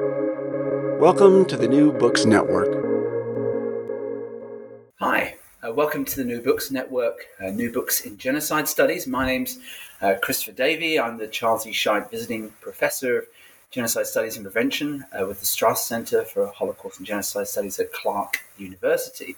Welcome to the New Books Network. Hi, uh, welcome to the New Books Network, uh, New Books in Genocide Studies. My name's uh, Christopher Davey. I'm the Charles E. Scheidt Visiting Professor of Genocide Studies and Prevention uh, with the Strassler Center for Holocaust and Genocide Studies at Clark University.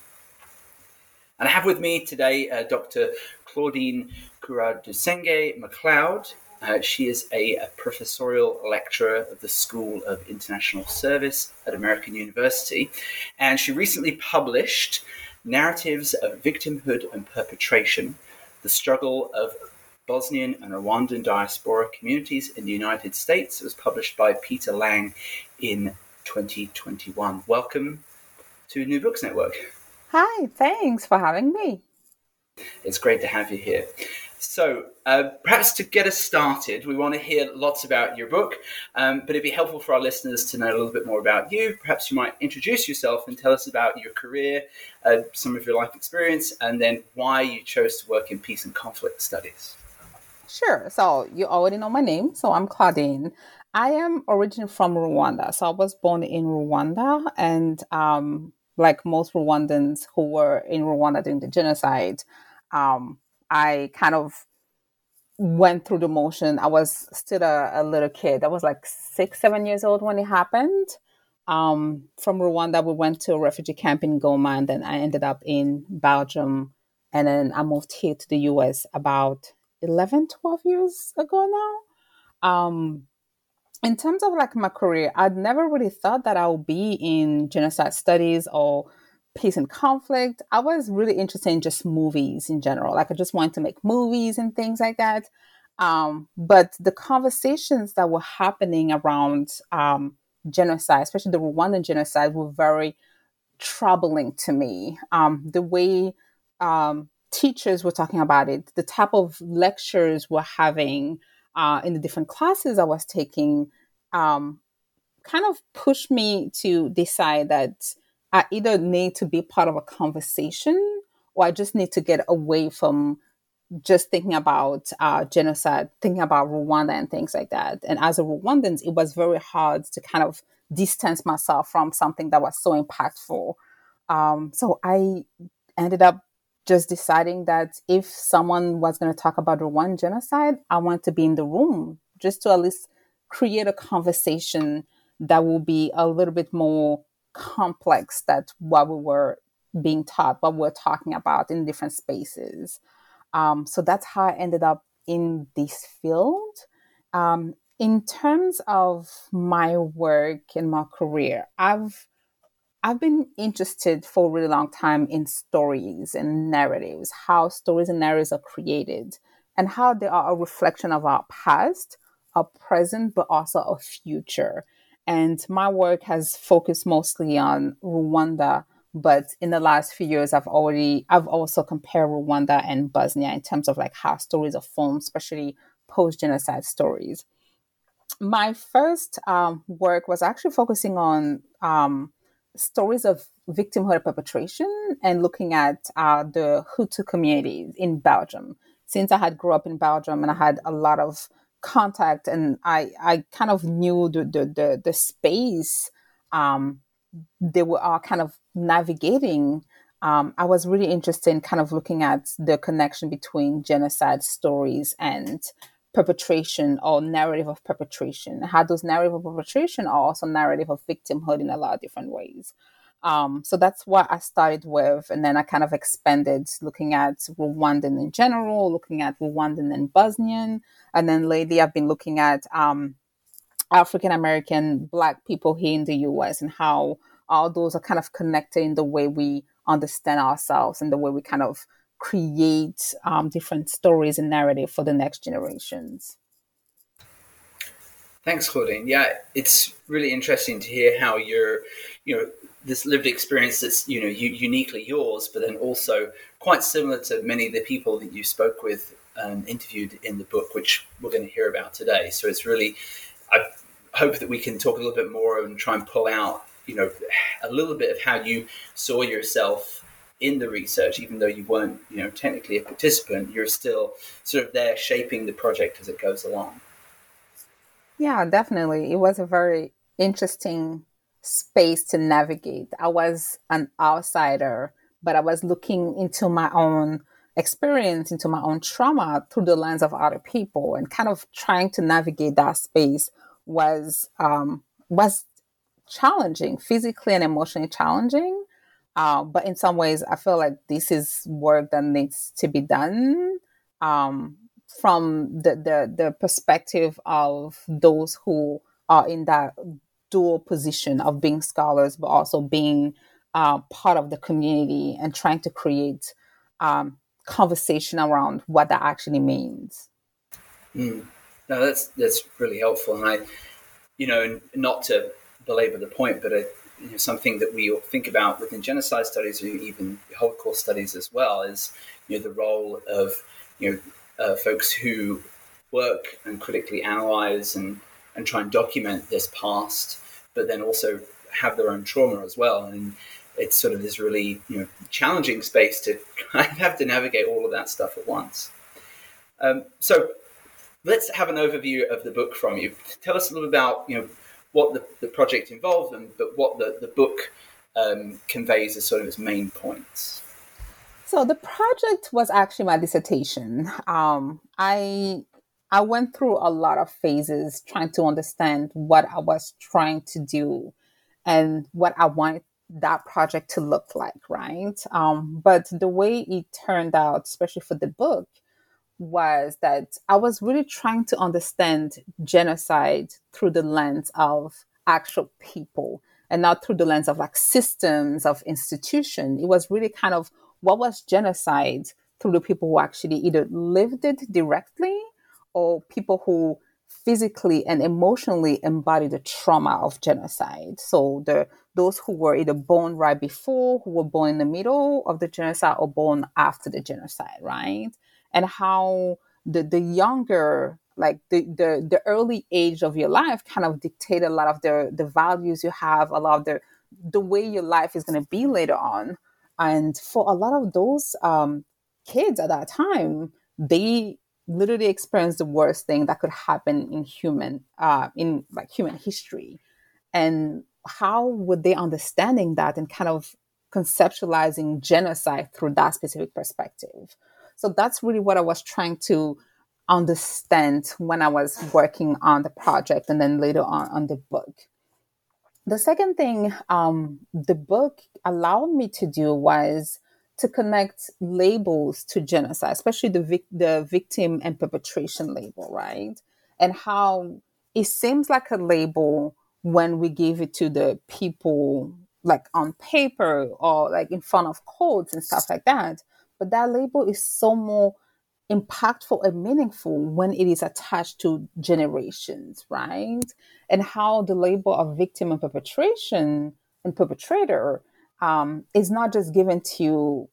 And I have with me today uh, Dr. Claudine Kuradusenge MacLeod. Uh, she is a, a, professorial lecturer of the School of International Service at American University, and she recently published Narratives of Victimhood and Perpetration The Struggle of Bosnian and Rwandan Diaspora Communities in the United States. It was published by Peter Lang in 2021. Welcome to New Books Network. Hi, thanks for having me. It's great to have you here. So, uh, perhaps to get us started, we want to hear lots about your book, um, but it'd be helpful for our listeners to know a little bit more about you. Perhaps you might introduce yourself and tell us about your career, uh, some of your life experience, and then why you chose to work in peace and conflict studies. Sure. So, you already know my name. So, I'm Claudine. I am originally from Rwanda. So, I was born in Rwanda and um, like most Rwandans who were in Rwanda during the genocide, um, I kind of went through the motion. I was still a, a, little kid. I was like six, seven years old when it happened. Um, from Rwanda, we went to a refugee camp in Goma, and then I ended up in Belgium. And then I moved here to the US about 11, 12 years ago now. Um, in terms of like my career, I'd never really thought that I would be in genocide studies or peace and conflict. I was really interested in just movies in general. Like I just wanted to make movies and things like that. Um, but the conversations that were happening around um, genocide, especially the Rwandan genocide, were very troubling to me. Um, the way um, teachers were talking about it, the type of lectures we're having, uh, in the different classes I was taking um, kind of pushed me to decide that I either need to be part of a conversation or I just need to get away from just thinking about uh, genocide, thinking about Rwanda and things like that. And as a Rwandan, it was very hard to kind of distance myself from something that was so impactful. Um, so I ended up just deciding that if someone was going to talk about Rwandan genocide, I want to be in the room just to at least create a conversation that will be a little bit more complex that what we were being taught, what we're talking about in different spaces. Um, so that's how I ended up in this field. Um, in terms of my work and my career, I've I've been interested for a really long time in stories and narratives, how stories and narratives are created, and how they are a reflection of our past, our present, but also our future. And my work has focused mostly on Rwanda, but in the last few years, I've already I've also compared Rwanda and Bosnia in terms of like how stories are formed, especially post genocide stories. My first um, work was actually focusing on um, stories of victimhood perpetration and looking at uh, the Hutu communities in Belgium. Since I had grew up in Belgium and I had a lot of contact and I, I kind of knew the, the, the, the space um, they were all kind of navigating, um, I was really interested in kind of looking at the connection between genocide stories and perpetration or narrative of perpetration. How those narrative of perpetration are also narrative of victimhood in a lot of different ways. Um, so that's what I started with, and then I kind of expanded, looking at Rwandan in general, looking at Rwandan and Bosnian, and then lately I've been looking at um, African American Black people here in the U.S. and how all those are kind of connected in the way we understand ourselves and the way we kind of create um, different stories and narrative for the next generations. Thanks, Claudine. Yeah, it's really interesting to hear how you're, you know, this lived experience that's you know uniquely yours, but then also quite similar to many of the people that you spoke with and interviewed in the book, which we're going to hear about today. So it's really, I hope that we can talk a little bit more and try and pull out, you know, a little bit of how you saw yourself in the research, even though you weren't, you know, technically a participant, you're still sort of there shaping the project as it goes along. Yeah, definitely. It was a very interesting space to navigate. I was an outsider, but I was looking into my own experience, into my own trauma through the lens of other people, and kind of trying to navigate that space was um, was challenging, physically and emotionally challenging. Uh, but in some ways, I feel like this is work that needs to be done um, from the, the the perspective of those who are in that dual position of being scholars, but also being uh, part of the community and trying to create um, conversation around what that actually means. Mm. No, that's that's really helpful, and I, you know, not to belabor the point, but a, you know, something that we think about within genocide studies or even Holocaust studies as well is you know the role of you know uh, folks who work and critically analyze and and try and document this past, but then also have their own trauma as well. And it's sort of this really you know challenging space to kind of have to navigate all of that stuff at once. Um, so let's have an overview of the book from you. Tell us a little about you know what the, the project involved and but what the, the book um, conveys as sort of its main points. So the project was actually my dissertation. Um, I I went through a lot of phases trying to understand what I was trying to do and what I wanted that project to look like, right? Um, but the way it turned out, especially for the book, was that I was really trying to understand genocide through the lens of actual people and not through the lens of like systems of institution. It was really kind of what was genocide through the people who actually either lived it directly or people who physically and emotionally embody the trauma of genocide. So the those who were either born right before, who were born in the middle of the genocide, or born after the genocide, right? And how the the younger, like the the, the early age of your life, kind of dictate a lot of the the values you have, a lot of the the way your life is going to be later on. And for a lot of those um, kids at that time, they literally experienced the worst thing that could happen in human uh, in like human history. And how would they understanding that and kind of conceptualizing genocide through that specific perspective? So that's really what i was trying to understand when i was working on the project and then later on on the book. The second thing um, the book allowed me to do was to connect labels to genocide, especially the vic- the victim and perpetration label, right? And how it seems like a label when we give it to the people like on paper or like in front of courts and stuff like that. But that label is so more impactful and meaningful when it is attached to generations, right? And how the label of victim and perpetration and perpetrator um, is not just given to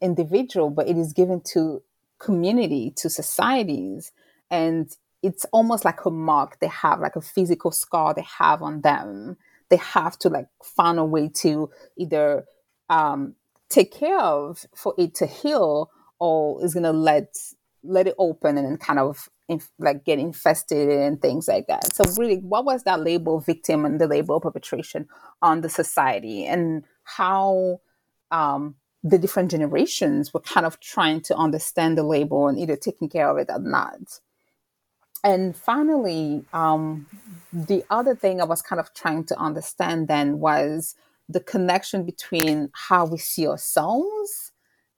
individual, but it is given to community, to societies. And it's almost like a mark they have, like a physical scar they have on them. They have to like find a way to either um, take care of for it to heal or is going to let let it open and then kind of inf- like get infested and things like that. So really, what was that label victim and the label perpetration on the society and how um, the different generations were kind of trying to understand the label and either taking care of it or not. And finally, um, the other thing I was kind of trying to understand then was the connection between how we see ourselves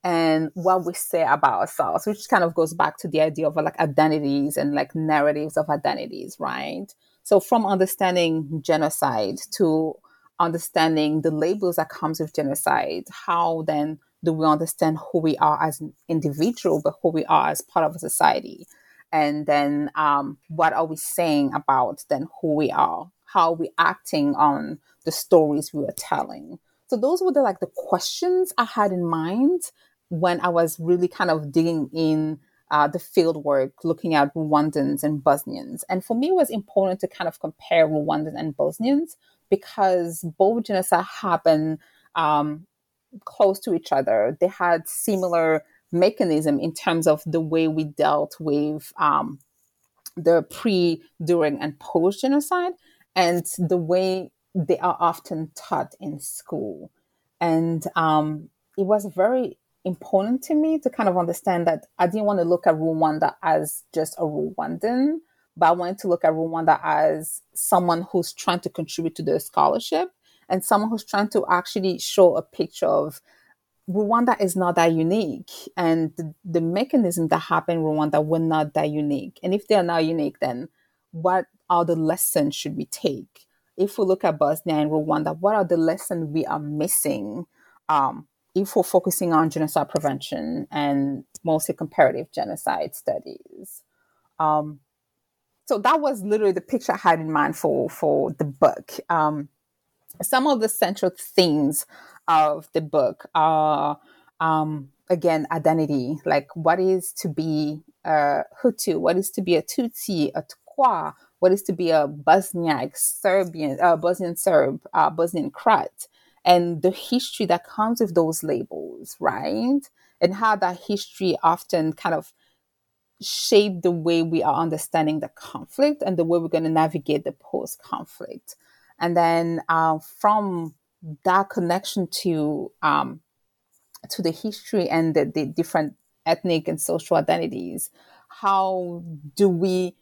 and what we say about ourselves, which kind of goes back to the idea of like identities and like narratives of identities, right? So from understanding genocide to understanding the labels that comes with genocide, how then do we understand who we are as an individual, but who we are as part of a society? And then um, what are we saying about then who we are? How are we acting on the stories we were telling? So those were the like the questions I had in mind when I was really kind of digging in uh, the field work, looking at Rwandans and Bosnians. And for me, it was important to kind of compare Rwandans and Bosnians because both genocide happened um, close to each other. They had similar mechanism in terms of the way we dealt with um, the pre, during, and post genocide. and the way they are often taught in school. And um, it was very important to me to kind of understand that I didn't want to look at Rwanda as just a Rwandan, but I wanted to look at Rwanda as someone who's trying to contribute to the scholarship and someone who's trying to actually show a picture of Rwanda is not that unique, and the, the mechanisms that happened in Rwanda were not that unique. And if they are not unique, then what are the lessons should we take? If we look at Bosnia and Rwanda, what are the lessons we are missing? Um, if we're focusing on genocide prevention and mostly comparative genocide studies. Um, so that was literally the picture I had in mind for for the book. Um, some of the central themes of the book are um, again identity, like what is to be a Hutu, what is to be a Tutsi, a Twa, what is to be a Bosniak, Serbian, uh, Bosnian Serb, uh, Bosnian Croat, and the history that comes with those labels, right? And how that history often kind of shape the way we are understanding the conflict and the way we're going to navigate the post conflict. And then uh, from that connection to um, to the history and the, the different ethnic and social identities, how do we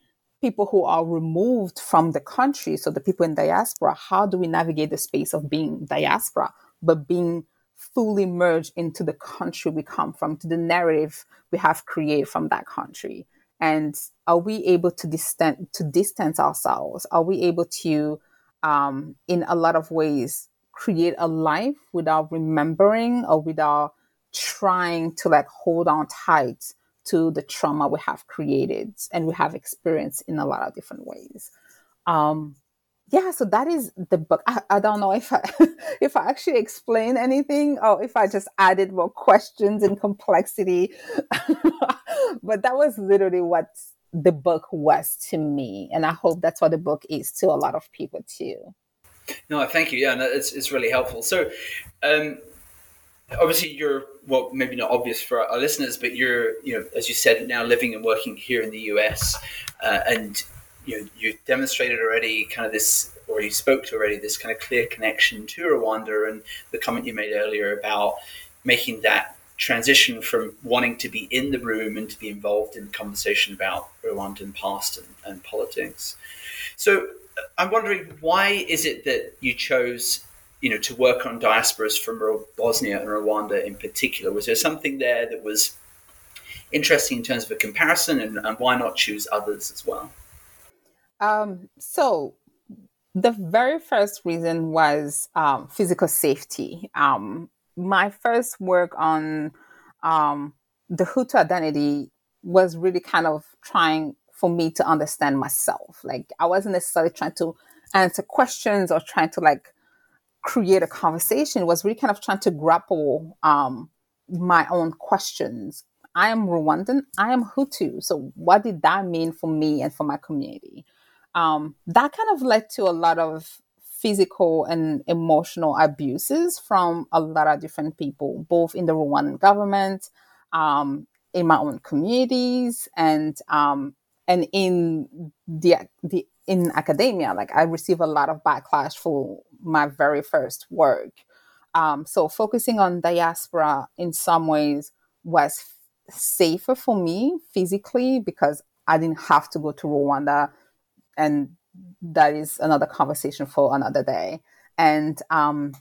people who are removed from the country, so the people in diaspora, how do we navigate the space of being diaspora, but being fully merge into the country we come from, to the narrative we have created from that country? And are we able to distance to distance ourselves? Are we able to, um, in a lot of ways, create a life without remembering or without trying to like hold on tight to the trauma we have created and we have experienced in a lot of different ways. Um, yeah, so that is the book. I, I don't know if I if I actually explain anything or if I just added more questions and complexity, but that was literally what the book was to me, and I hope that's what the book is to a lot of people too. No, thank you. Yeah, no, it's it's really helpful. So, um, obviously you're well maybe not obvious for our listeners but you're you know as you said now living and working here in the us uh, and you know you demonstrated already kind of this or you spoke to already this kind of clear connection to rwanda and the comment you made earlier about making that transition from wanting to be in the room and to be involved in conversation about rwandan past and, and politics so uh, i'm wondering why is it that you chose you know, to work on diasporas from Bosnia and Rwanda in particular? Was there something there that was interesting in terms of a comparison, and, and why not choose others as well? Um, so, the very first reason was um, physical safety. Um, my first work on um, the Hutu identity was really kind of trying for me to understand myself. Like, I wasn't necessarily trying to answer questions or trying to like create a conversation was really kind of trying to grapple um, my own questions. I am Rwandan. I am Hutu. So, what did that mean for me and for my community? Um, that kind of led to a lot of physical and emotional abuses from a lot of different people, both in the Rwandan government, um, in my own communities, and um, and in the the in academia. Like I receive a lot of backlash for my very first work. Um, so focusing on diaspora in some ways was safer for me physically because I didn't have to go to Rwanda, and that is another conversation for another day. And um,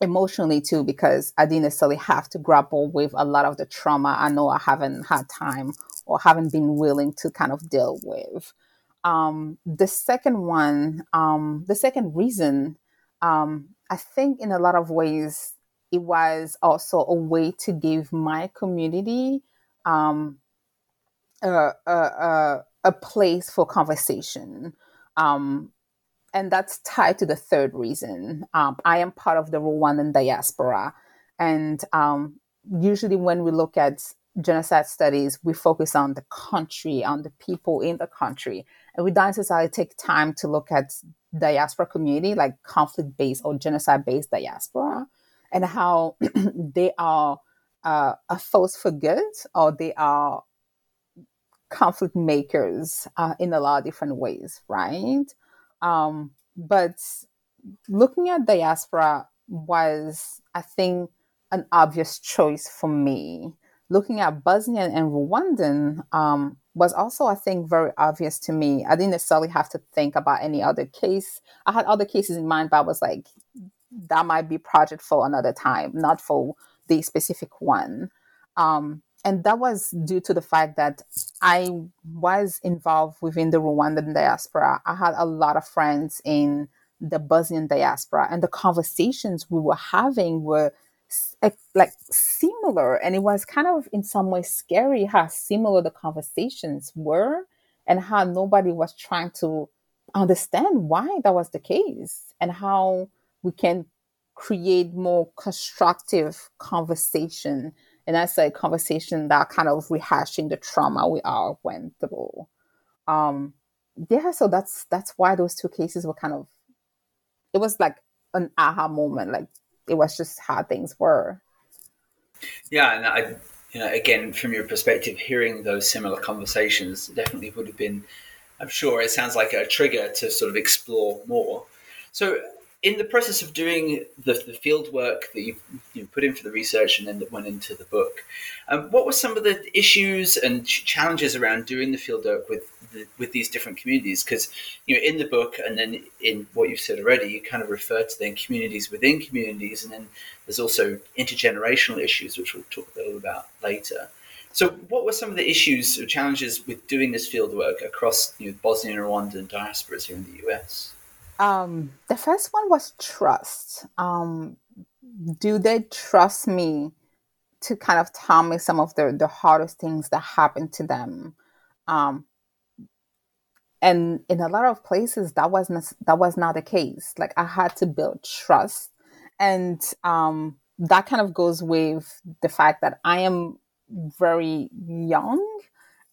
emotionally too, because I didn't necessarily have to grapple with a lot of the trauma I know I haven't had time or haven't been willing to kind of deal with. Um, the second one, um, the second reason, um, I think in a lot of ways, it was also a way to give my community um, a, a, a, place for conversation. Um, and that's tied to the third reason. Um, I am part of the Rwandan diaspora. And usually, when we look at genocide studies, we focus on the country, on the people in the country. And we don't necessarily take time to look at diaspora community, like conflict based or genocide based diaspora, and how they are uh, a force for good or they are conflict makers uh, in a lot of different ways, right? Um, but looking at diaspora was, I think, an obvious choice for me. Looking at Bosnian and Rwandan um, was also, I think, very obvious to me. I didn't necessarily have to think about any other case. I had other cases in mind, but I was like, that might be project for another time, not for the specific one. Um, and that was due to the fact that I was involved within the Rwandan diaspora. I had a lot of friends in the Bosnian diaspora, and the conversations we were having were like similar. And it was kind of, in some ways, scary how similar the conversations were and how nobody was trying to understand why that was the case and how we can create more constructive conversation and that's a conversation that kind of rehashing the trauma we all went through. Um, yeah, so that's that's why those two cases were kind of it was like an aha moment, like it was just how things were. Yeah, and I you know, again, from your perspective, hearing those similar conversations definitely would have been, I'm sure it sounds like a trigger to sort of explore more. So, in the process of doing the, the field work that you, you put in for the research and then that went into the book, um, what were some of the issues and challenges around doing the field work with the, with these different communities? Because you know, in the book and then in what you've said already, you kind of refer to then communities within communities, and then there's also intergenerational issues, which we'll talk a little about later. So, what were some of the issues or challenges with doing this field work across you know, Bosnian and Rwandan diasporas here in the US? Um, the first one was trust. Um, do they trust me to kind of tell me some of the, the hardest things that happened to them? Um, and in a lot of places, that wasn't that was not the case. Like I had to build trust, and um, that kind of goes with the fact that I am very young,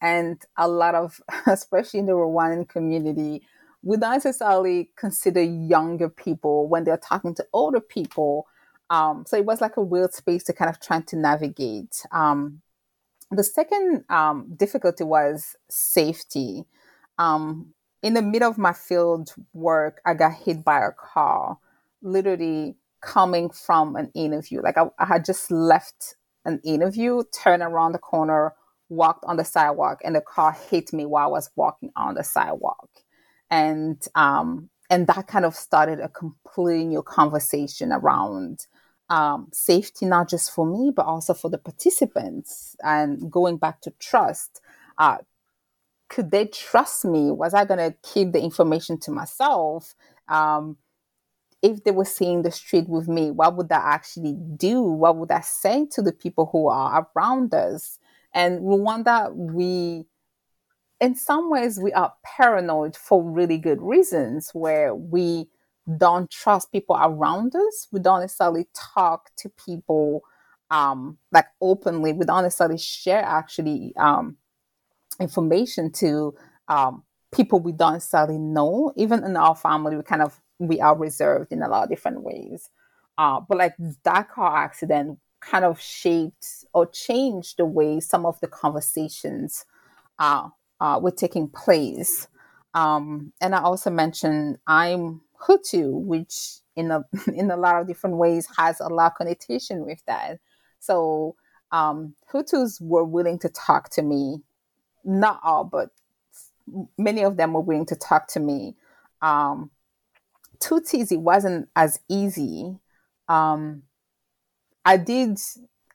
and a lot of, especially in the Rwandan community, we don't necessarily consider younger people when they're talking to older people. Um, so it was like a weird space to kind of trying to navigate. Um, the second um, difficulty was safety. Um, in the middle of my field work, I got hit by a car, literally coming from an interview. Like I, I had just left an interview, turned around the corner, walked on the sidewalk, and the car hit me while I was walking on the sidewalk and um, and that kind of started a completely new conversation around um, safety, not just for me, but also for the participants. And going back to trust, uh, could they trust me? Was I going to keep the information to myself? Um, if they were seeing the street with me, what would that actually do? What would that say to the people who are around us? And Rwanda, we in some ways we are paranoid for really good reasons where we don't trust people around us. We don't necessarily talk to people um, like openly. We don't necessarily share actually um, information to um, people we don't necessarily know. Even in our family we kind of we are reserved in a lot of different ways. Uh, but like that car accident kind of shaped or changed the way some of the conversations uh, uh, were taking place. Um, and I also mentioned I'm Hutu, which in a in a lot of different ways has a lot of connotation with that. So um, Hutus were willing to talk to me, not all, but many of them were willing to talk to me. Um, Tutsis, it wasn't as easy. Um, I did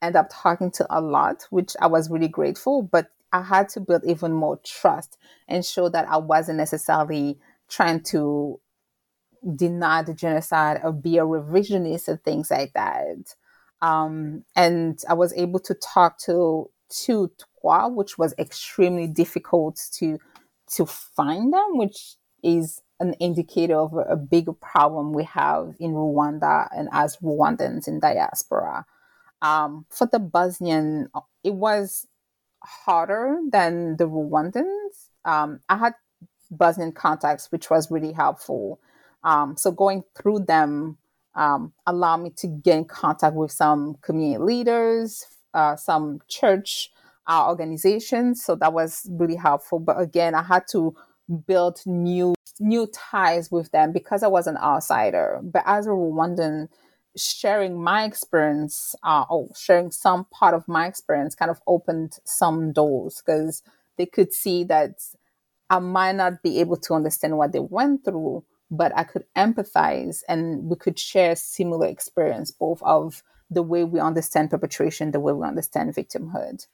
end up talking to a lot, which I was really grateful, but I had to build even more trust and show that I wasn't necessarily trying to deny the genocide or be a revisionist and things like that. Um, and I was able to talk to two Twa, which was extremely difficult to to find them, which is an indicator of a, a bigger problem we have in Rwanda and as Rwandans in diaspora. Um, for the Bosnian, it was harder than the Rwandans. Um, I had Bosnian contacts, which was really helpful. Um, so going through them um, allowed me to get in contact with some community leaders, uh, some church uh, organizations. So that was really helpful. But again, I had to build new new ties with them because I was an outsider. But as a Rwandan, sharing my experience uh, or sharing some part of my experience kind of opened some doors because they could see that I might not be able to understand what they went through, but I could empathize and we could share similar experience, both of the way we understand perpetration, the way we understand victimhood.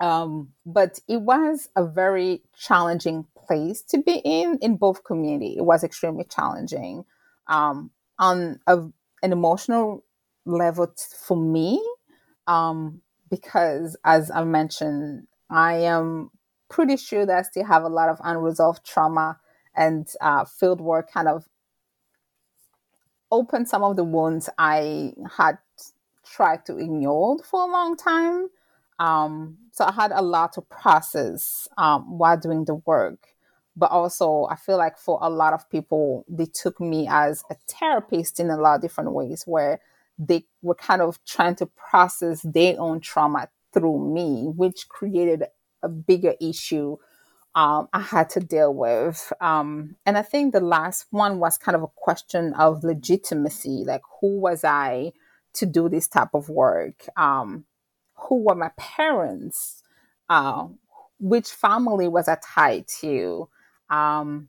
Um, but it was a very challenging place to be in in both community. It was extremely challenging um, on a, an emotional level t- for me um, because, as I mentioned, I am pretty sure that I still have a lot of unresolved trauma and uh, field work kind of opened some of the wounds I had tried to ignore for a long time. Um, so I had a lot to process um, while doing the work. But also, I feel like for a lot of people, they took me as a therapist in a lot of different ways where they were kind of trying to process their own trauma through me, which created a bigger issue um, I had to deal with. Um, and I think the last one was kind of a question of legitimacy like, who was I to do this type of work? Um, who were my parents? Uh, which family was I tied to? Um,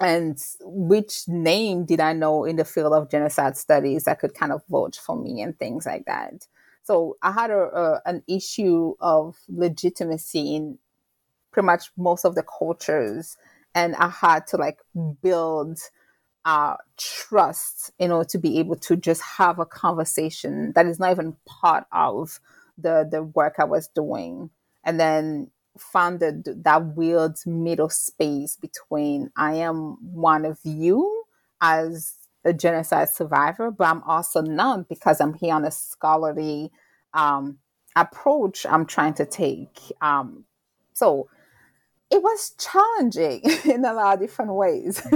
and which name did I know in the field of genocide studies that could kind of vouch for me and things like that. So I had a, a, an issue of legitimacy in pretty much most of the cultures, and I had to like build uh, trust in order to be able to just have a conversation that is not even part of the the work I was doing, and then found that weird middle space between I am one of you as a genocide survivor, but I'm also not because I'm here on a scholarly um, approach I'm trying to take. Um, so it was challenging in a lot of different ways.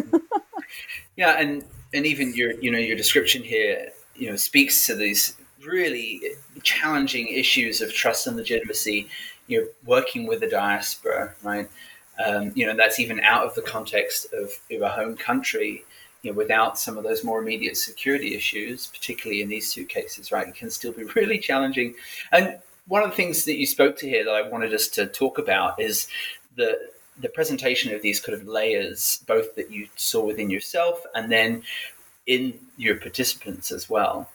yeah, and and even your you know your description here you know speaks to these really challenging issues of trust and legitimacy. You know, working with the diaspora, right? Um, you know, that's even out of the context of, of a home country you know, without some of those more immediate security issues, particularly in these two cases, right, it can still be really challenging. And one of the things that you spoke to here that I wanted us to talk about is the the presentation of these kind of layers, both that you saw within yourself and then in your participants as well.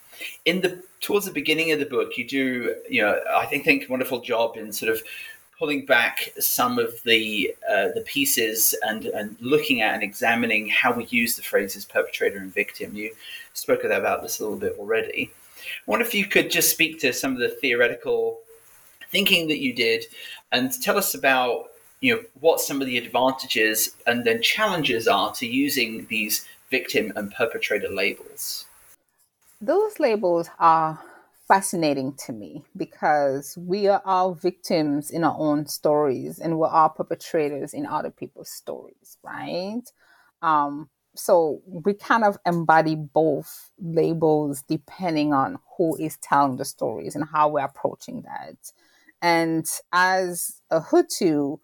In the towards the beginning of the book, you do, you know, I think think wonderful job in sort of pulling back some of the uh, the pieces and and looking at and examining how we use the phrases perpetrator and victim. You spoke about this a little bit already. I wonder if you could just speak to some of the theoretical thinking that you did and tell us about you know what some of the advantages and then challenges are to using these victim and perpetrator labels. Those labels are fascinating to me because we are all victims in our own stories and we're all perpetrators in other people's stories, right? Um, so we kind of embody both labels depending on who is telling the stories and how we're approaching that. And as a Hutu,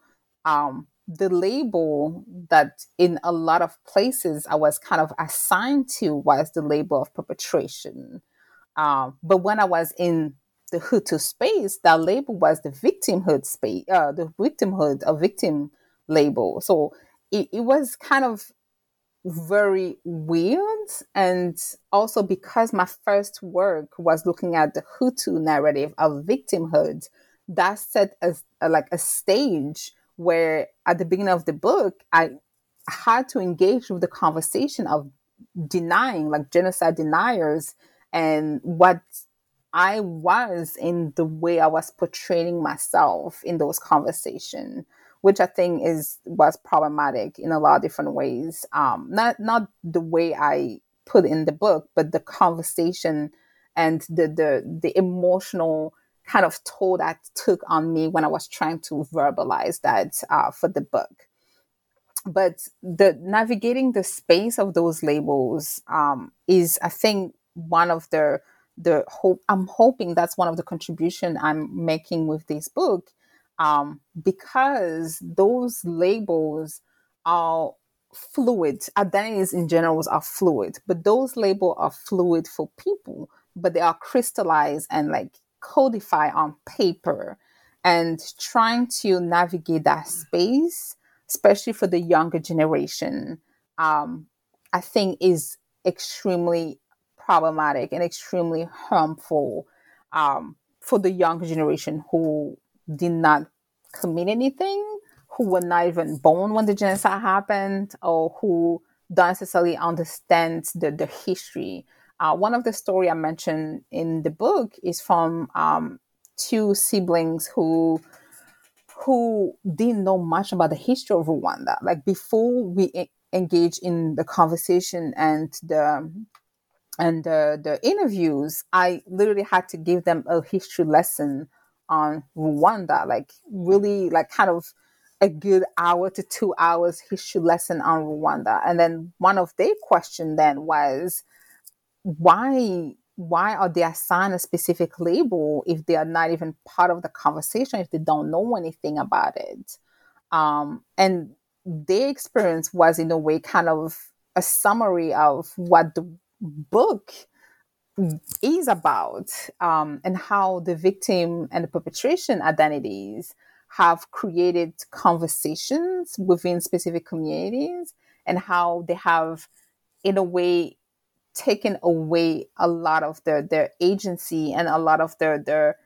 um, the label that in a lot of places I was kind of assigned to was the label of perpetration. Um, but when I was in the Hutu space, that label was the victimhood space, uh, the victimhood, a victim label. So it, it was kind of very weird. And also because my first work was looking at the Hutu narrative of victimhood, that set a, a like a stage where at the beginning of the book, I had to engage with the conversation of denying, like genocide deniers and what I was in the way I was portraying myself in those conversations, which I think is was problematic in a lot of different ways. Um, not not the way I put in the book, but the conversation and the the the emotional kind of toll that took on me when I was trying to verbalize that uh, for the book. But the navigating the space of those labels um, is, I think, one of the the hope i'm hoping that's one of the contribution i'm making with this book um, because those labels are fluid. Identities in general are fluid, but those labels are fluid for people, but they are crystallized and like codified on paper. And trying to navigate that space, especially for the younger generation, um, I think is extremely problematic and extremely harmful um, for the younger generation who did not commit anything who were not even born when the genocide happened or who don't necessarily understand the, the history. Uh, one of the story I mentioned in the book is from um, two siblings who who didn't know much about the history of Rwanda. Like before we engage in the conversation and the and the, the interviews, I literally had to give them a history lesson on Rwanda, like really like kind of a good hour to two hours history lesson on Rwanda. And then one of their question then was, why why are they assigned a specific label if they are not even part of the conversation, if they don't know anything about it? Um, and their experience was in a way kind of a summary of what the book is about um, and how the victim and the perpetration identities have created conversations within specific communities and how they have, in a way, taken away a lot of their, their agency and a lot of their, their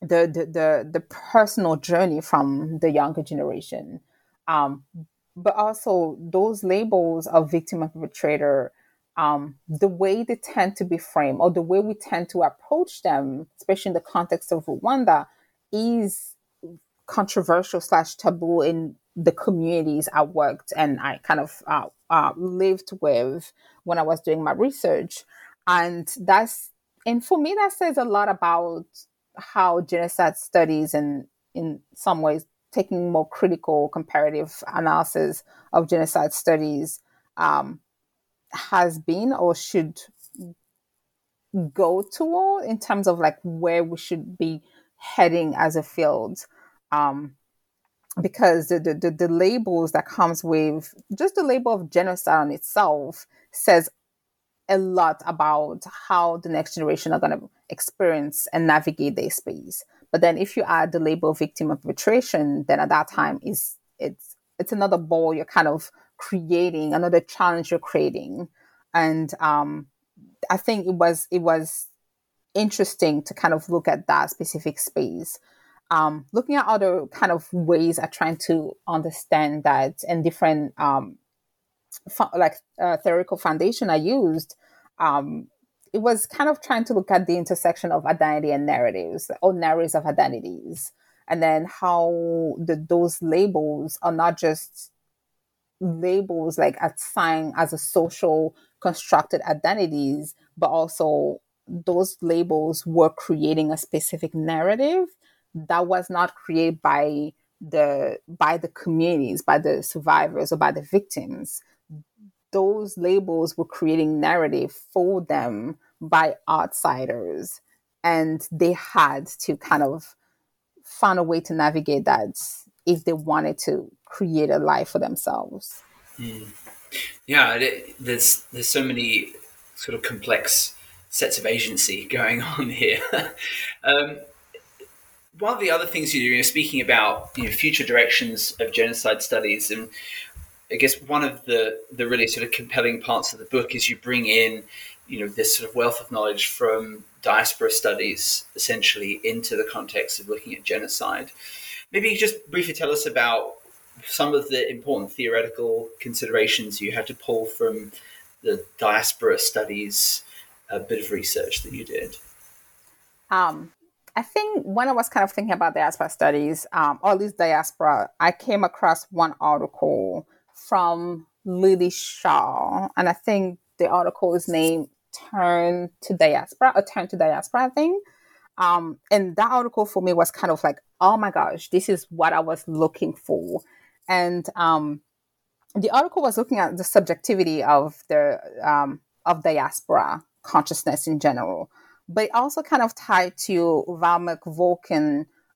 the, the, the, the personal journey from the younger generation. Um, but also those labels of victim and perpetrator, um, the way they tend to be framed or the way we tend to approach them, especially in the context of Rwanda, is controversial slash taboo in the communities I worked and I kind of uh, uh, lived with when I was doing my research. And that's, and for me, that says a lot about how genocide studies and in some ways taking more critical comparative analysis of genocide studies um, has been or should go toward in terms of like where we should be heading as a field um, because the, the, the labels that comes with just the label of genocide on itself says a lot about how the next generation are going to experience and navigate their space. But then if you add the label victim of perpetration, then at that time is it's it's another ball you're kind of creating, another challenge you're creating. And um, I think it was it was interesting to kind of look at that specific space um, looking at other kind of ways at trying to understand that and different um, like uh, theoretical foundation I used, um, it was kind of trying to look at the intersection of identity and narratives or narratives of identities, and then how the, those labels are not just labels like assigned as a social constructed identities, but also those labels were creating a specific narrative that was not created by the by the communities by the survivors or by the victims. Those labels were creating narrative for them by outsiders and they had to kind of find a way to navigate that if they wanted to create a life for themselves. Mm. yeah there's there's so many sort of complex sets of agency going on here. Um, one of the other things you're speaking about you know, future directions of genocide studies, and I guess one of the the really sort of compelling parts of the book is you bring in you know this sort of wealth of knowledge from diaspora studies essentially into the context of looking at genocide. Maybe you just briefly tell us about some of the important theoretical considerations you had to pull from the diaspora studies a bit of research that you did. Um, I think when I was kind of thinking about diaspora studies, um, or at least diaspora, I came across one article from Lily Cho, and I think the article is named "Turn to Diaspora" or "Turn to Diaspora," I think. Um, and that article for me was kind of like, oh my gosh, this is what I was looking for. And um, the article was looking at the subjectivity of the um, of diaspora consciousness in general but it also kind of tied to Valmet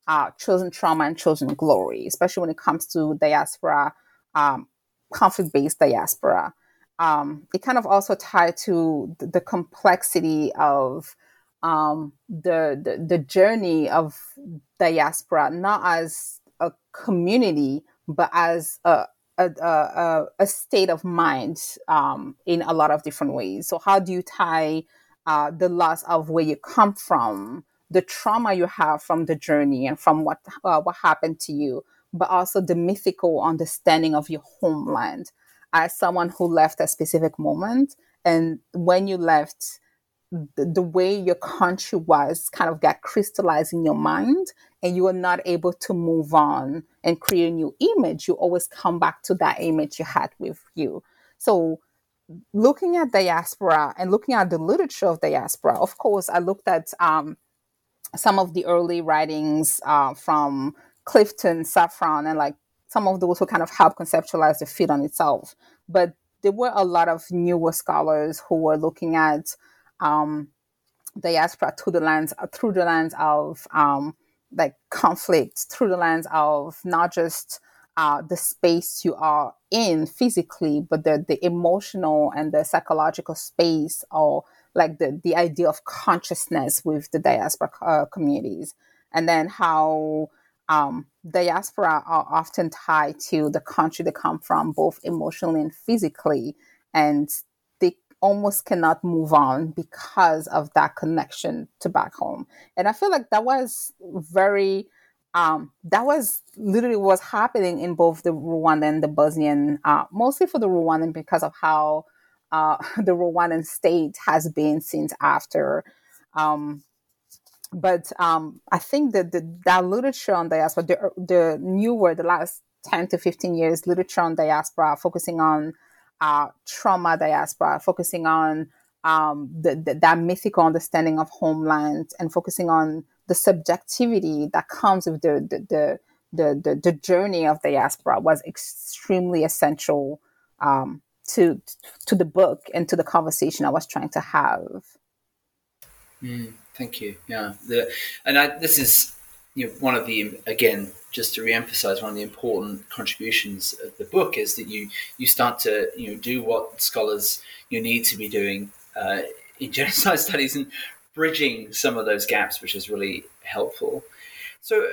uh, chosen trauma and chosen glory, especially when it comes to diaspora um, conflict based diaspora. Um, it kind of also tied to the, the complexity of um, the, the, the journey of diaspora, not as a community, but as a, a, a, a state of mind um, in a lot of different ways. So, how do you tie uh, the loss of where you come from, the trauma you have from the journey, and from what uh, what happened to you, but also the mythical understanding of your homeland. As someone who left a specific moment, and when you left, the, the way your country was kind of got crystallized in your mind and you are not able to move on and create a new image you always come back to that image you had with you. So looking at diaspora and looking at the literature of diaspora of course i looked at um, some of the early writings uh, from clifton Safran, and like some of those who kind of help conceptualize the field on itself. But there were a lot of newer scholars who were looking at um, diaspora through the lens through the lens of um, like conflict, through the lens of not just uh, the space you are in physically, but the the emotional and the psychological space, or like the the idea of consciousness with the diaspora uh, communities, and then how um, diaspora are often tied to the country they come from, both emotionally and physically, and they almost cannot move on because of that connection to back home. And I feel like that was very um, that was literally was happening in both the Rwandan and the Bosnian, uh, mostly for the Rwandan because of how uh, the Rwandan state has been since after. Um, but um, I think that the that literature on diaspora, the, the newer, the last 10 to 15 years, literature on diaspora, focusing on uh, trauma diaspora, focusing on um, the, the, that mythical understanding of homeland and focusing on the subjectivity that comes with the, the, the the, the, the, journey of the diaspora was extremely essential um, to to the book and to the conversation I was trying to have. Mm, thank you. Yeah, the, and I, this is you know one of the again just to re-emphasize one of the important contributions of the book is that you you start to you know do what scholars you need to be doing uh, in genocide studies and bridging some of those gaps, which is really helpful. So,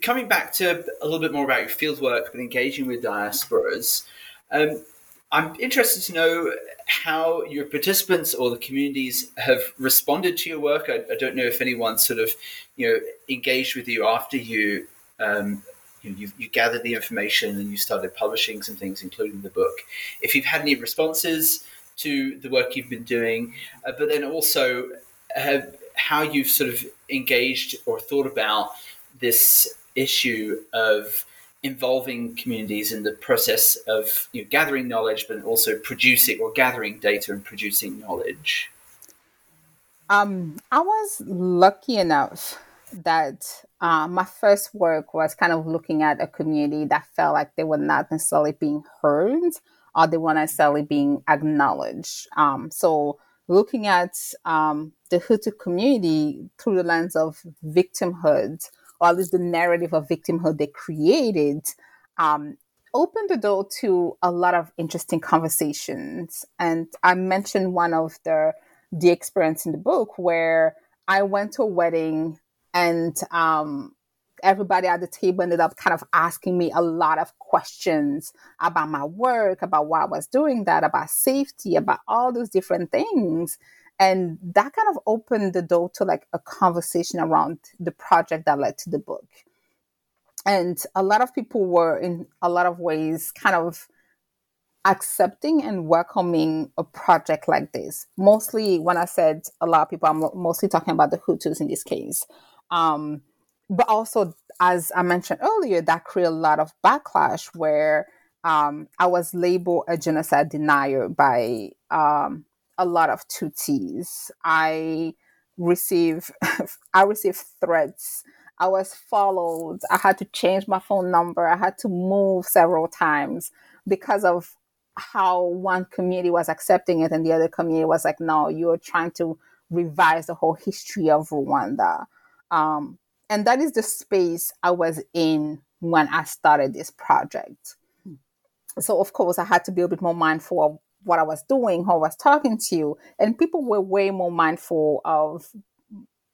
coming back to a little bit more about your fieldwork but engaging with diasporas, um, I'm interested to know how your participants or the communities have responded to your work. I, I don't know if anyone sort of you know engaged with you after you um, you, you, you, gathered the information and you started publishing some things, including the book. If you've had any responses to the work you've been doing, uh, but then also have, how you've sort of engaged or thought about this issue of involving communities in the process of you know, gathering knowledge, but also producing or gathering data and producing knowledge. Um, I was lucky enough that uh, my first work was kind of looking at a community that felt like they were not necessarily being heard or they weren't necessarily being acknowledged. Um, so looking at um, the Hutu community through the lens of victimhood, or at least the narrative of victimhood they created, um, opened the door to a lot of interesting conversations. And I mentioned one of the the experience in the book where I went to a wedding and um, everybody at the table ended up kind of asking me a lot of questions about my work, about why I was doing that, about safety, about all those different things. And that kind of opened the door to like a conversation around the project that led to the book. And a lot of people were, in a lot of ways, kind of accepting and welcoming a project like this. Mostly, when I said a lot of people, I'm mostly talking about the Hutus in this case. Um, but also, as I mentioned earlier, that created a lot of backlash where um, I was labeled a genocide denier by um, a lot of Tutsis. I receive I received threats. I was followed. I had to change my phone number. I had to move several times because of how one community was accepting it and the other community was like, no, you're trying to revise the whole history of Rwanda. Um, and that is the space I was in when I started this project. so of course I had to be a bit more mindful of what I was doing, who I was talking to, and people were way more mindful of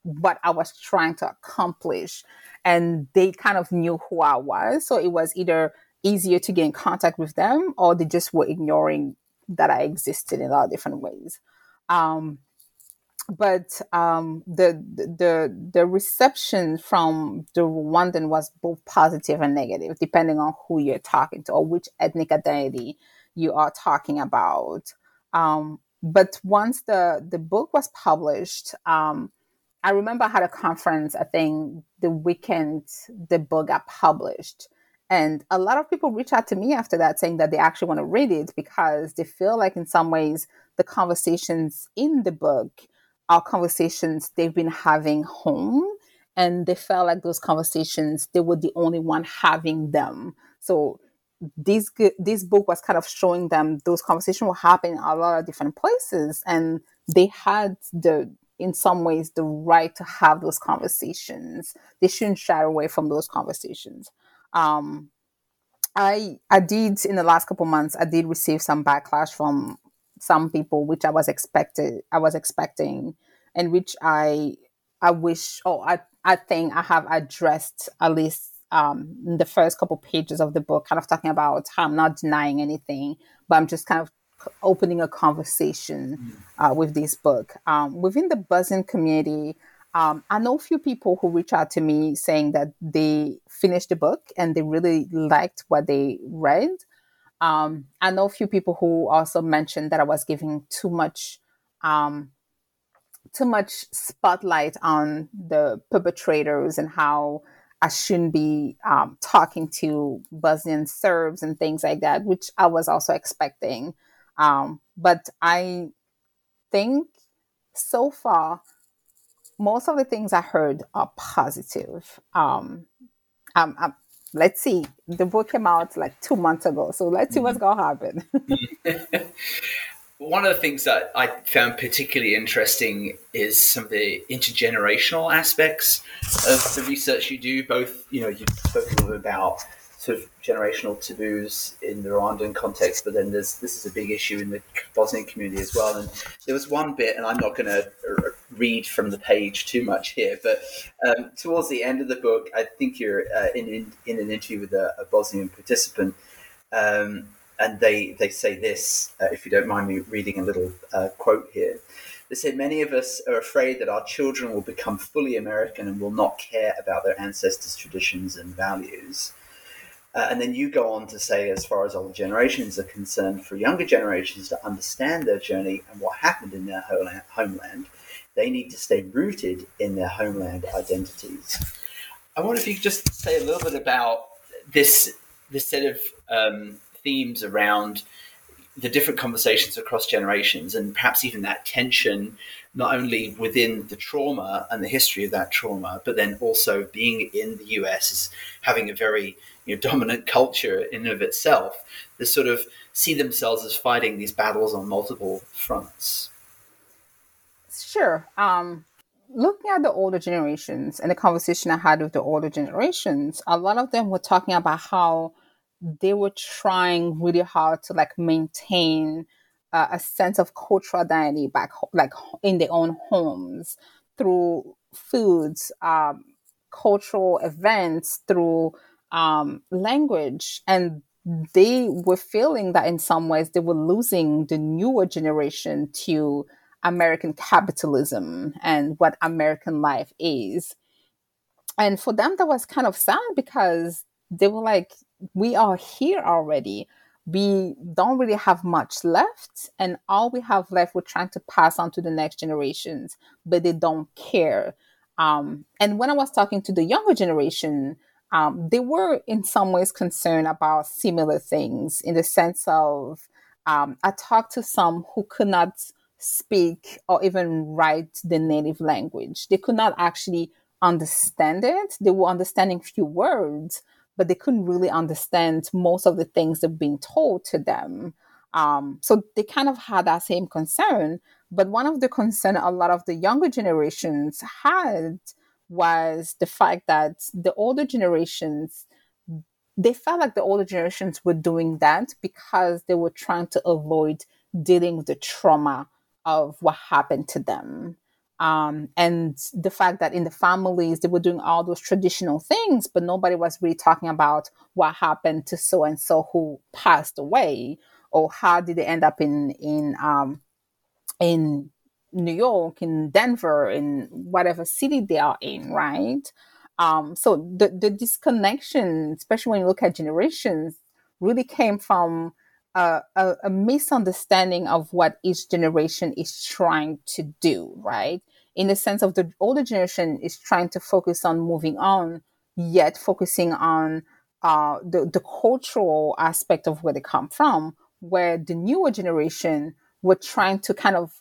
what I was trying to accomplish. And they kind of knew who I was. So it was either easier to get in contact with them or they just were ignoring that I existed in a lot of different ways. Um, but um, the the the reception from the Rwandan was both positive and negative, depending on who you're talking to or which ethnic identity you are talking about. Um, but once the the book was published, um, I remember I had a conference. I think the weekend the book got published, and a lot of people reach out to me after that saying that they actually want to read it because they feel like in some ways the conversations in the book are conversations they've been having home and they felt like those conversations they were the only one having them so this this book was kind of showing them those conversations were happening in a lot of different places and they had the in some ways the right to have those conversations. They shouldn't shy away from those conversations. Um, i i did in the last couple months i did receive some backlash from some people, which I was expected, I was expecting, and which I, I wish, oh, I, I think I have addressed at least um, in the first couple pages of the book, kind of talking about how I'm not denying anything, but I'm just kind of opening a conversation mm. uh, with this book. Um, within the Bosnian community, um, I know a few people who reach out to me saying that they finished the book and they really liked what they read. Um, I know a few people who also mentioned that I was giving too much, um, too much spotlight on the perpetrators and how I shouldn't be um, talking to Bosnian Serbs and things like that, which I was also expecting. Um, but I think so far, most of the things I heard are positive. Um, I'm, I'm, let's see. The book came out like two months ago, so let's see what's mm-hmm. gonna happen. One of the things that I found particularly interesting is some of the intergenerational aspects of the research you do. Both, you know, you spoke a little about sort of generational taboos in the Rwandan context, but then there's this is a big issue in the Bosnian community as well. And there was one bit, and I'm not going to read from the page too much here, but um, towards the end of the book, I think you're uh, in, in, in an interview with a, a Bosnian participant, um, and they they say this. Uh, if you don't mind me reading a little uh, quote here. They say Many of us are afraid that our children will become fully American and will not care about their ancestors' traditions and values. Uh, and then you go on to say, as far as older generations are concerned, for younger generations to understand their journey and what happened in their homeland, they need to stay rooted in their homeland identities. I wonder if you could just say a little bit about this this set of um, themes around the different conversations across generations and perhaps even that tension not only within the trauma and the history of that trauma but then also being in the US as having a very you know, dominant culture in of itself they sort of see themselves as fighting these battles on multiple fronts. Sure. Um looking at the older generations and the conversation i had with the older generations a lot of them were talking about how they were trying really hard to like maintain uh, a sense of cultural identity back like in their own homes through foods um, cultural events through um, language. And they were feeling that in some ways they were losing the newer generation to american capitalism and what american life is. And for them that was kind of sad because they were like we are here already. We don't really have much left, and all we have left, we're trying to pass on to the next generations, but they don't care. Um, and when I was talking to the younger generation, um, they were in some ways concerned about similar things in the sense of um, I talked to some who could not speak or even write the native language. They could not actually understand it. They were understanding few words, but they couldn't really understand most of the things that were being told to them. Um, so they kind of had that same concern. But one of the concern a lot of the younger generations had was the fact that the older generations they felt like the older generations were doing that because they were trying to avoid dealing with the trauma of what happened to them. Um, and the fact that in the families they were doing all those traditional things, but nobody was really talking about what happened to so and so who passed away, or how did they end up in in um, in New York, in Denver, in whatever city they are in, right? Um, so the the disconnection, especially when you look at generations, really came from a, a, a, misunderstanding of what each generation is trying to do, right? In the sense of the older generation is trying to focus on moving on, yet focusing on uh, the, the cultural aspect of where they come from, where the newer generation were trying to kind of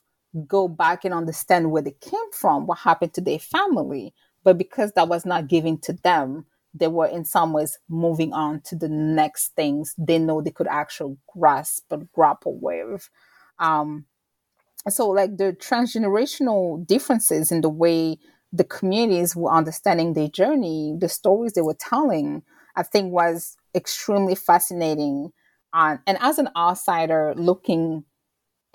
go back and understand where they came from, what happened to their family. But because that was not given to them, they were in some ways moving on to the next things they know they could actually grasp and grapple with. Um, so, like the transgenerational differences in the way the communities were understanding their journey, the stories they were telling, I think was extremely fascinating. Um, and as an outsider looking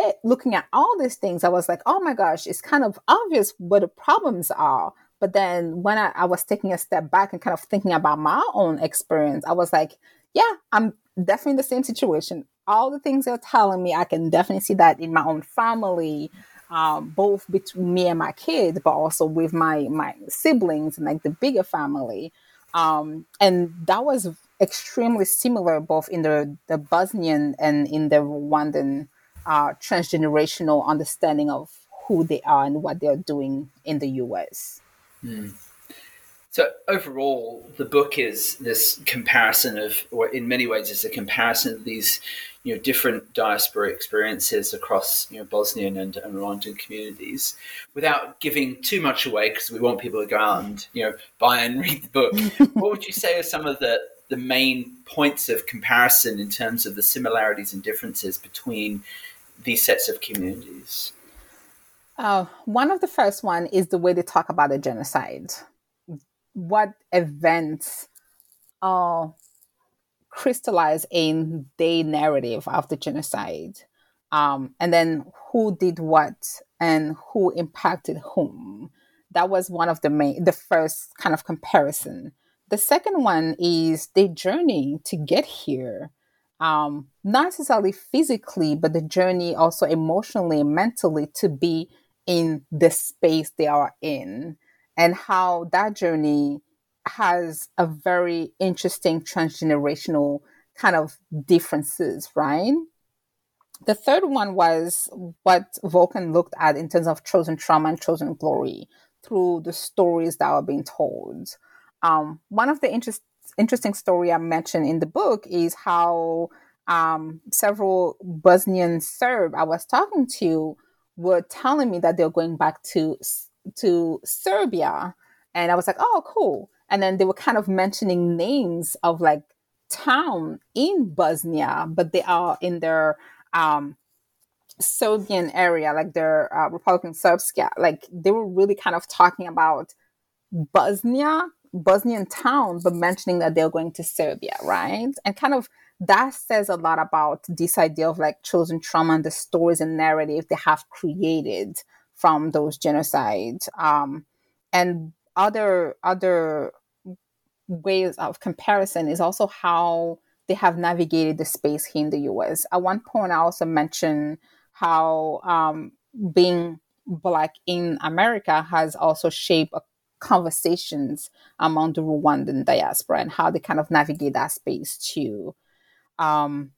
eh, looking at all these things, I was like, oh my gosh, it's kind of obvious what the problems are. But then when I, I was taking a step back and kind of thinking about my own experience, I was like, yeah, I'm definitely in the same situation. All the things they're telling me, I can definitely see that in my own family, um, both between me and my kids, but also with my my siblings and like the bigger family. Um, and that was extremely similar both in the, the Bosnian and in the Rwandan uh, transgenerational understanding of who they are and what they're doing in the US. Mm. So overall, the book is this comparison of, or in many ways, it's a comparison of these, you know, different diaspora experiences across, you know, Bosnian and, and Rwandan communities, without giving too much away because we want people to go out and you know buy and read the book. what would you say are some of the the main points of comparison in terms of the similarities and differences between these sets of communities? Uh, one of the first one is the way they talk about the genocide. What events are crystallized in the narrative of the genocide, um, and then who did what and who impacted whom. That was one of the main, the first kind of comparison. The second one is the journey to get here um, not necessarily physically, but the journey also emotionally mentally to be in the space they are in, and how that journey has a very interesting transgenerational kind of differences, right? The third one was what Volkan looked at in terms of chosen trauma and chosen glory through the stories that are being told. Um, one of the interest, interesting story I mentioned in the book is how um, several Bosnian Serb I was talking to were telling me that they're going back to to Serbia, and I was like, oh, cool. And then they were kind of mentioning names of like town in Bosnia, but they are in their um, Serbian area, like their uh, Republika Srpska. Like they were really kind of talking about Bosnia, Bosnian town, but mentioning that they're going to Serbia, right? And kind of that says a lot about this idea of like chosen trauma and the stories and narrative they have created from those genocides. Um, and other other ways of comparison is also how they have navigated the space here in the US. At one point, I also mentioned how um, being black in America has also shaped conversations among the Rwandan diaspora and how they kind of navigate that space too. Um,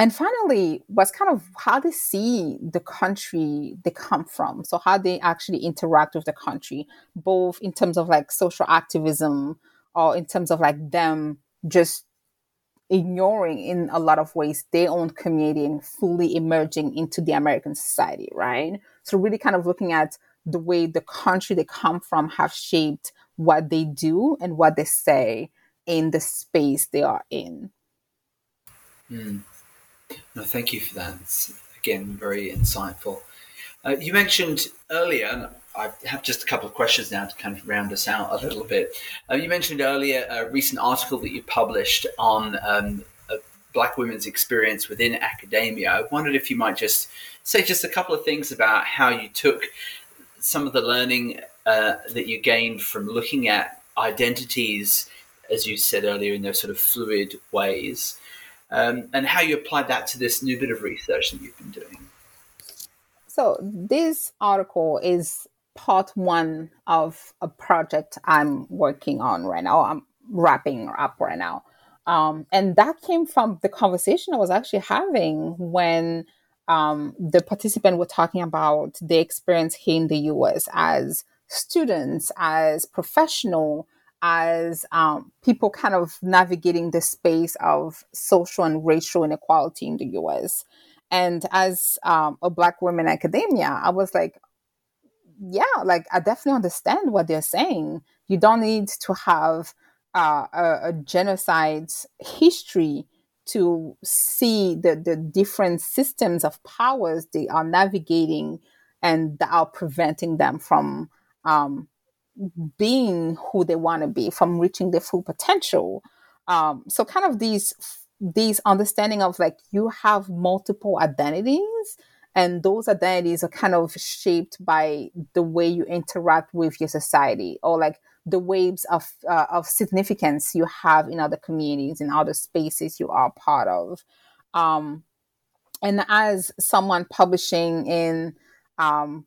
and finally, was kind of how they see the country they come from. So, how they actually interact with the country, both in terms of like social activism or in terms of like them just ignoring in a lot of ways their own community and fully emerging into the American society, right? So, really kind of looking at the way the country they come from have shaped what they do and what they say in the space they are in. Mm. No, thank you for that. It's, again, very insightful. Uh, you mentioned earlier, and I have just a couple of questions now to kind of round us out a little bit. Uh, you mentioned earlier a recent article that you published on um, black women's experience within academia. I wondered if you might just say just a couple of things about how you took some of the learning uh, that you gained from looking at identities, as you said earlier, in those sort of fluid ways, um, and how you applied that to this new bit of research that you've been doing. So, this article is part one of a project I'm working on right now. I'm wrapping up right now. Um, and that came from the conversation I was actually having when um, the participant were talking about the experience here in the US as students, as professional, as um, people kind of navigating the space of social and racial inequality in the US. And as um, a Black woman in academia, I was like, yeah, like I definitely understand what they're saying. You don't need to have uh, a, a genocide history to see the, the different systems of powers they are navigating and that are preventing them from um, being who they want to be, from reaching their full potential. Um, so, kind of these these understanding of like you have multiple identities and those identities are kind of shaped by the way you interact with your society or like the waves of uh, of significance you have in other communities in other spaces you are part of um, and as someone publishing in um,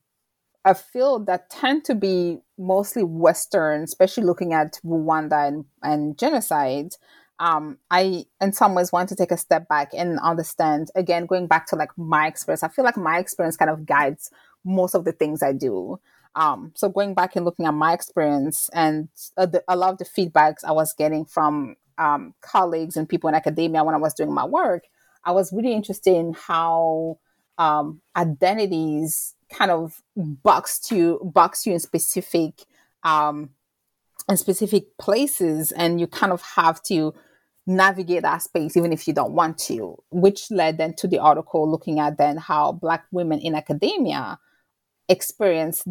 a field that tend to be mostly western especially looking at rwanda and, and genocide um, I, in some ways, want to take a step back and understand. Again, going back to like my experience, I feel like my experience kind of guides most of the things I do. Um, so going back and looking at my experience and uh, the, a lot of the feedbacks I was getting from um, colleagues and people in academia when I was doing my work, I was really interested in how um, identities kind of box you box you in specific um, in specific places, and you kind of have to navigate that space even if you don't want to. Which led then to the article looking at then how Black women in academia experience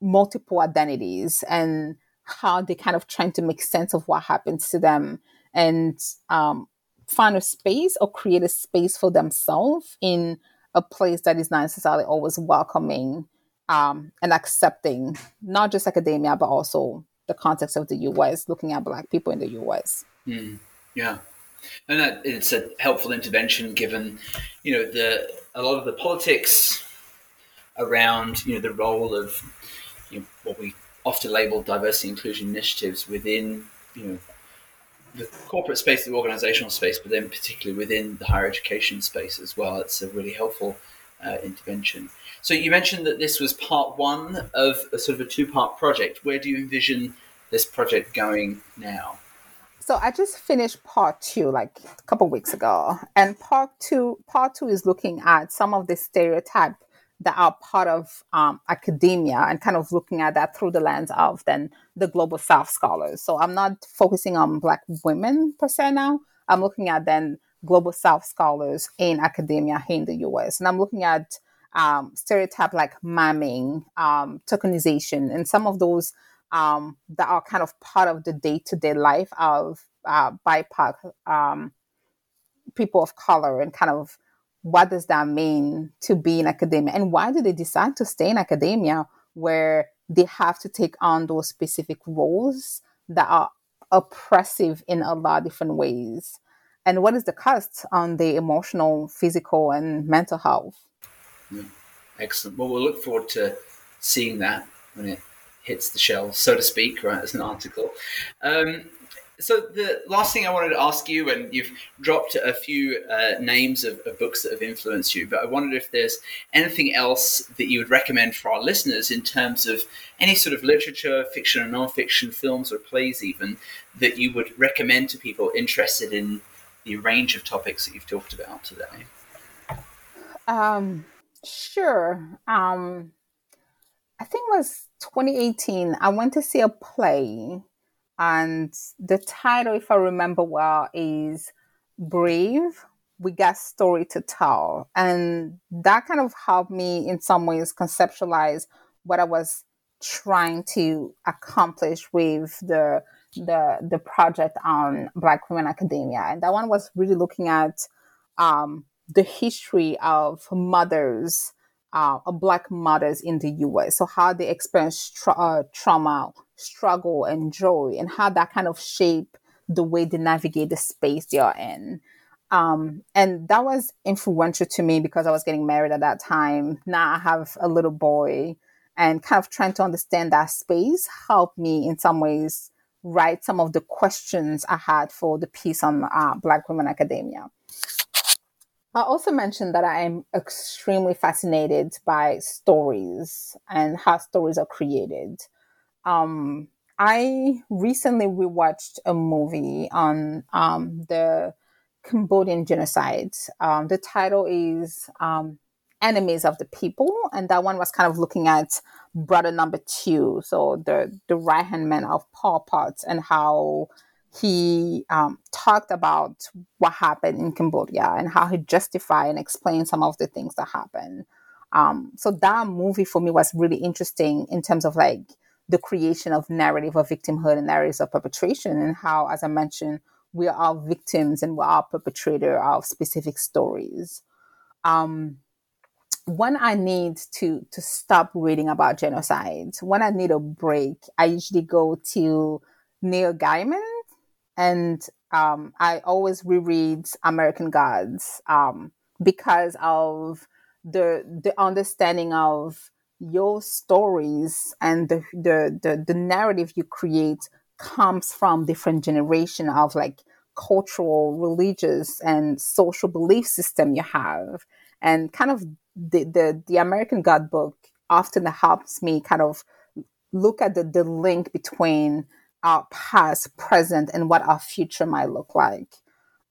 multiple identities and how they kind of trying to make sense of what happens to them and um, find a space or create a space for themselves in a place that is not necessarily always welcoming um, and accepting not just academia but also the context of the US, looking at Black people in the US. Mm, yeah, and that, it's a helpful intervention given, you know, the a lot of the politics around you know the role of you know, what we often label diversity inclusion initiatives within you know the corporate space, the organizational space, but then particularly within the higher education space as well. It's a really helpful uh, intervention. So you mentioned that this was part one of a sort of a two-part project. Where do you envision this project going now? So I just finished part two like a couple weeks ago, and part two part two is looking at some of the stereotype that are part of um, academia and kind of looking at that through the lens of then the global south scholars. So i'm not focusing on black women per se now. I'm looking at then global south scholars in academia here in the us and i'm looking at um, stereotype like mammying um, tokenization and some of those um, that are kind of part of the day-to-day life of uh, bipoc um, people of color and kind of what does that mean to be in academia? And why do they decide to stay in academia where they have to take on those specific roles that are oppressive in a lot of different ways? And what is the cost on the emotional physical and mental health? Excellent. Well we'll look forward to seeing that when it hits the shelves so to speak right as an article. Um, so the last thing I wanted to ask you, and you've dropped a few uh, names of, of, books that have influenced you, but I wondered if there's anything else that you would recommend for our listeners in terms of any sort of literature, fiction or non-fiction, films or plays, even that you would recommend to people interested in the range of topics that you've talked about today. Um, sure. Um, I think it was 2018. I went to see a play and the title, if I remember well, is Brave. We got story to tell. And that kind of helped me in some ways conceptualize what I was trying to accomplish with the the the project on Black Women Academia, and that one was really looking at um, the history of mothers, uh, Black mothers in the U.S. So how they experience tra- uh, trauma, struggle, and joy, and how that kind of shape the way they navigate the space they are in. Um, and that was influential to me because I was getting married at that time. Now I have a little boy, and kind of trying to understand that space helped me in some ways write some of the questions I had for the piece on uh, Black Women Academia. I also mentioned that I am extremely fascinated by stories and how stories are created. Um, I recently rewatched a movie on um, the Cambodian genocide. Um, the title is um, Enemies of the People, and that one was kind of looking at brother number two, so the the right hand man of Pol Pot, and how he um, talked about what happened in Cambodia and how he justified and explained some of the things that happened. Um, so that movie for me was really interesting in terms of like the creation of narrative of victimhood and narratives of perpetration and how, as I mentioned, we are all victims and we are perpetrator of specific stories. Um, when I need to to stop reading about genocide, when I need a break, I usually go to Neil Gaiman, and um, I always reread American Gods um, because of the the understanding of your stories and the, the the the narrative you create comes from different generation of like cultural, religious, and social belief system you have, and kind of the the, the American God book often helps me kind of look at the, the link between our past, present, and what our future might look like.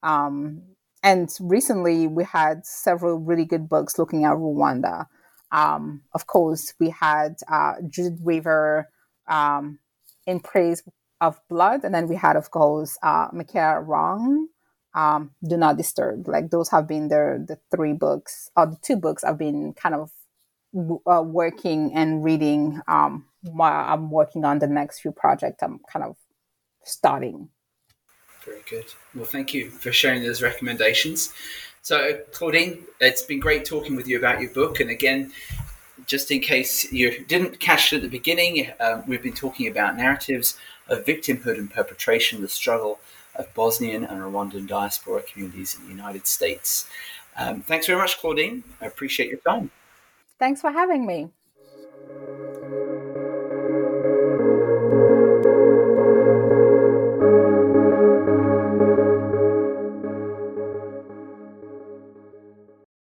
Um, and recently, we had several really good books looking at Rwanda. Um, of course, we had uh, Judi Rever um, in Praise of Blood, and then we had, of course, uh, Michela Wrong, um, Do Not Disturb. Like those have been the the three books, or the two books I've been kind of uh, working and reading while I'm working on the next few projects I'm kind of starting. Very good. Well, thank you for sharing those recommendations. So, Claudine, it's been great talking with you about your book. And again, just in case you didn't catch it at the beginning, um, we've been talking about narratives of victimhood and perpetration, the struggle of Bosnian and Rwandan diaspora communities in the United States. Um, thanks very much, Claudine. I appreciate your time. Thanks for having me.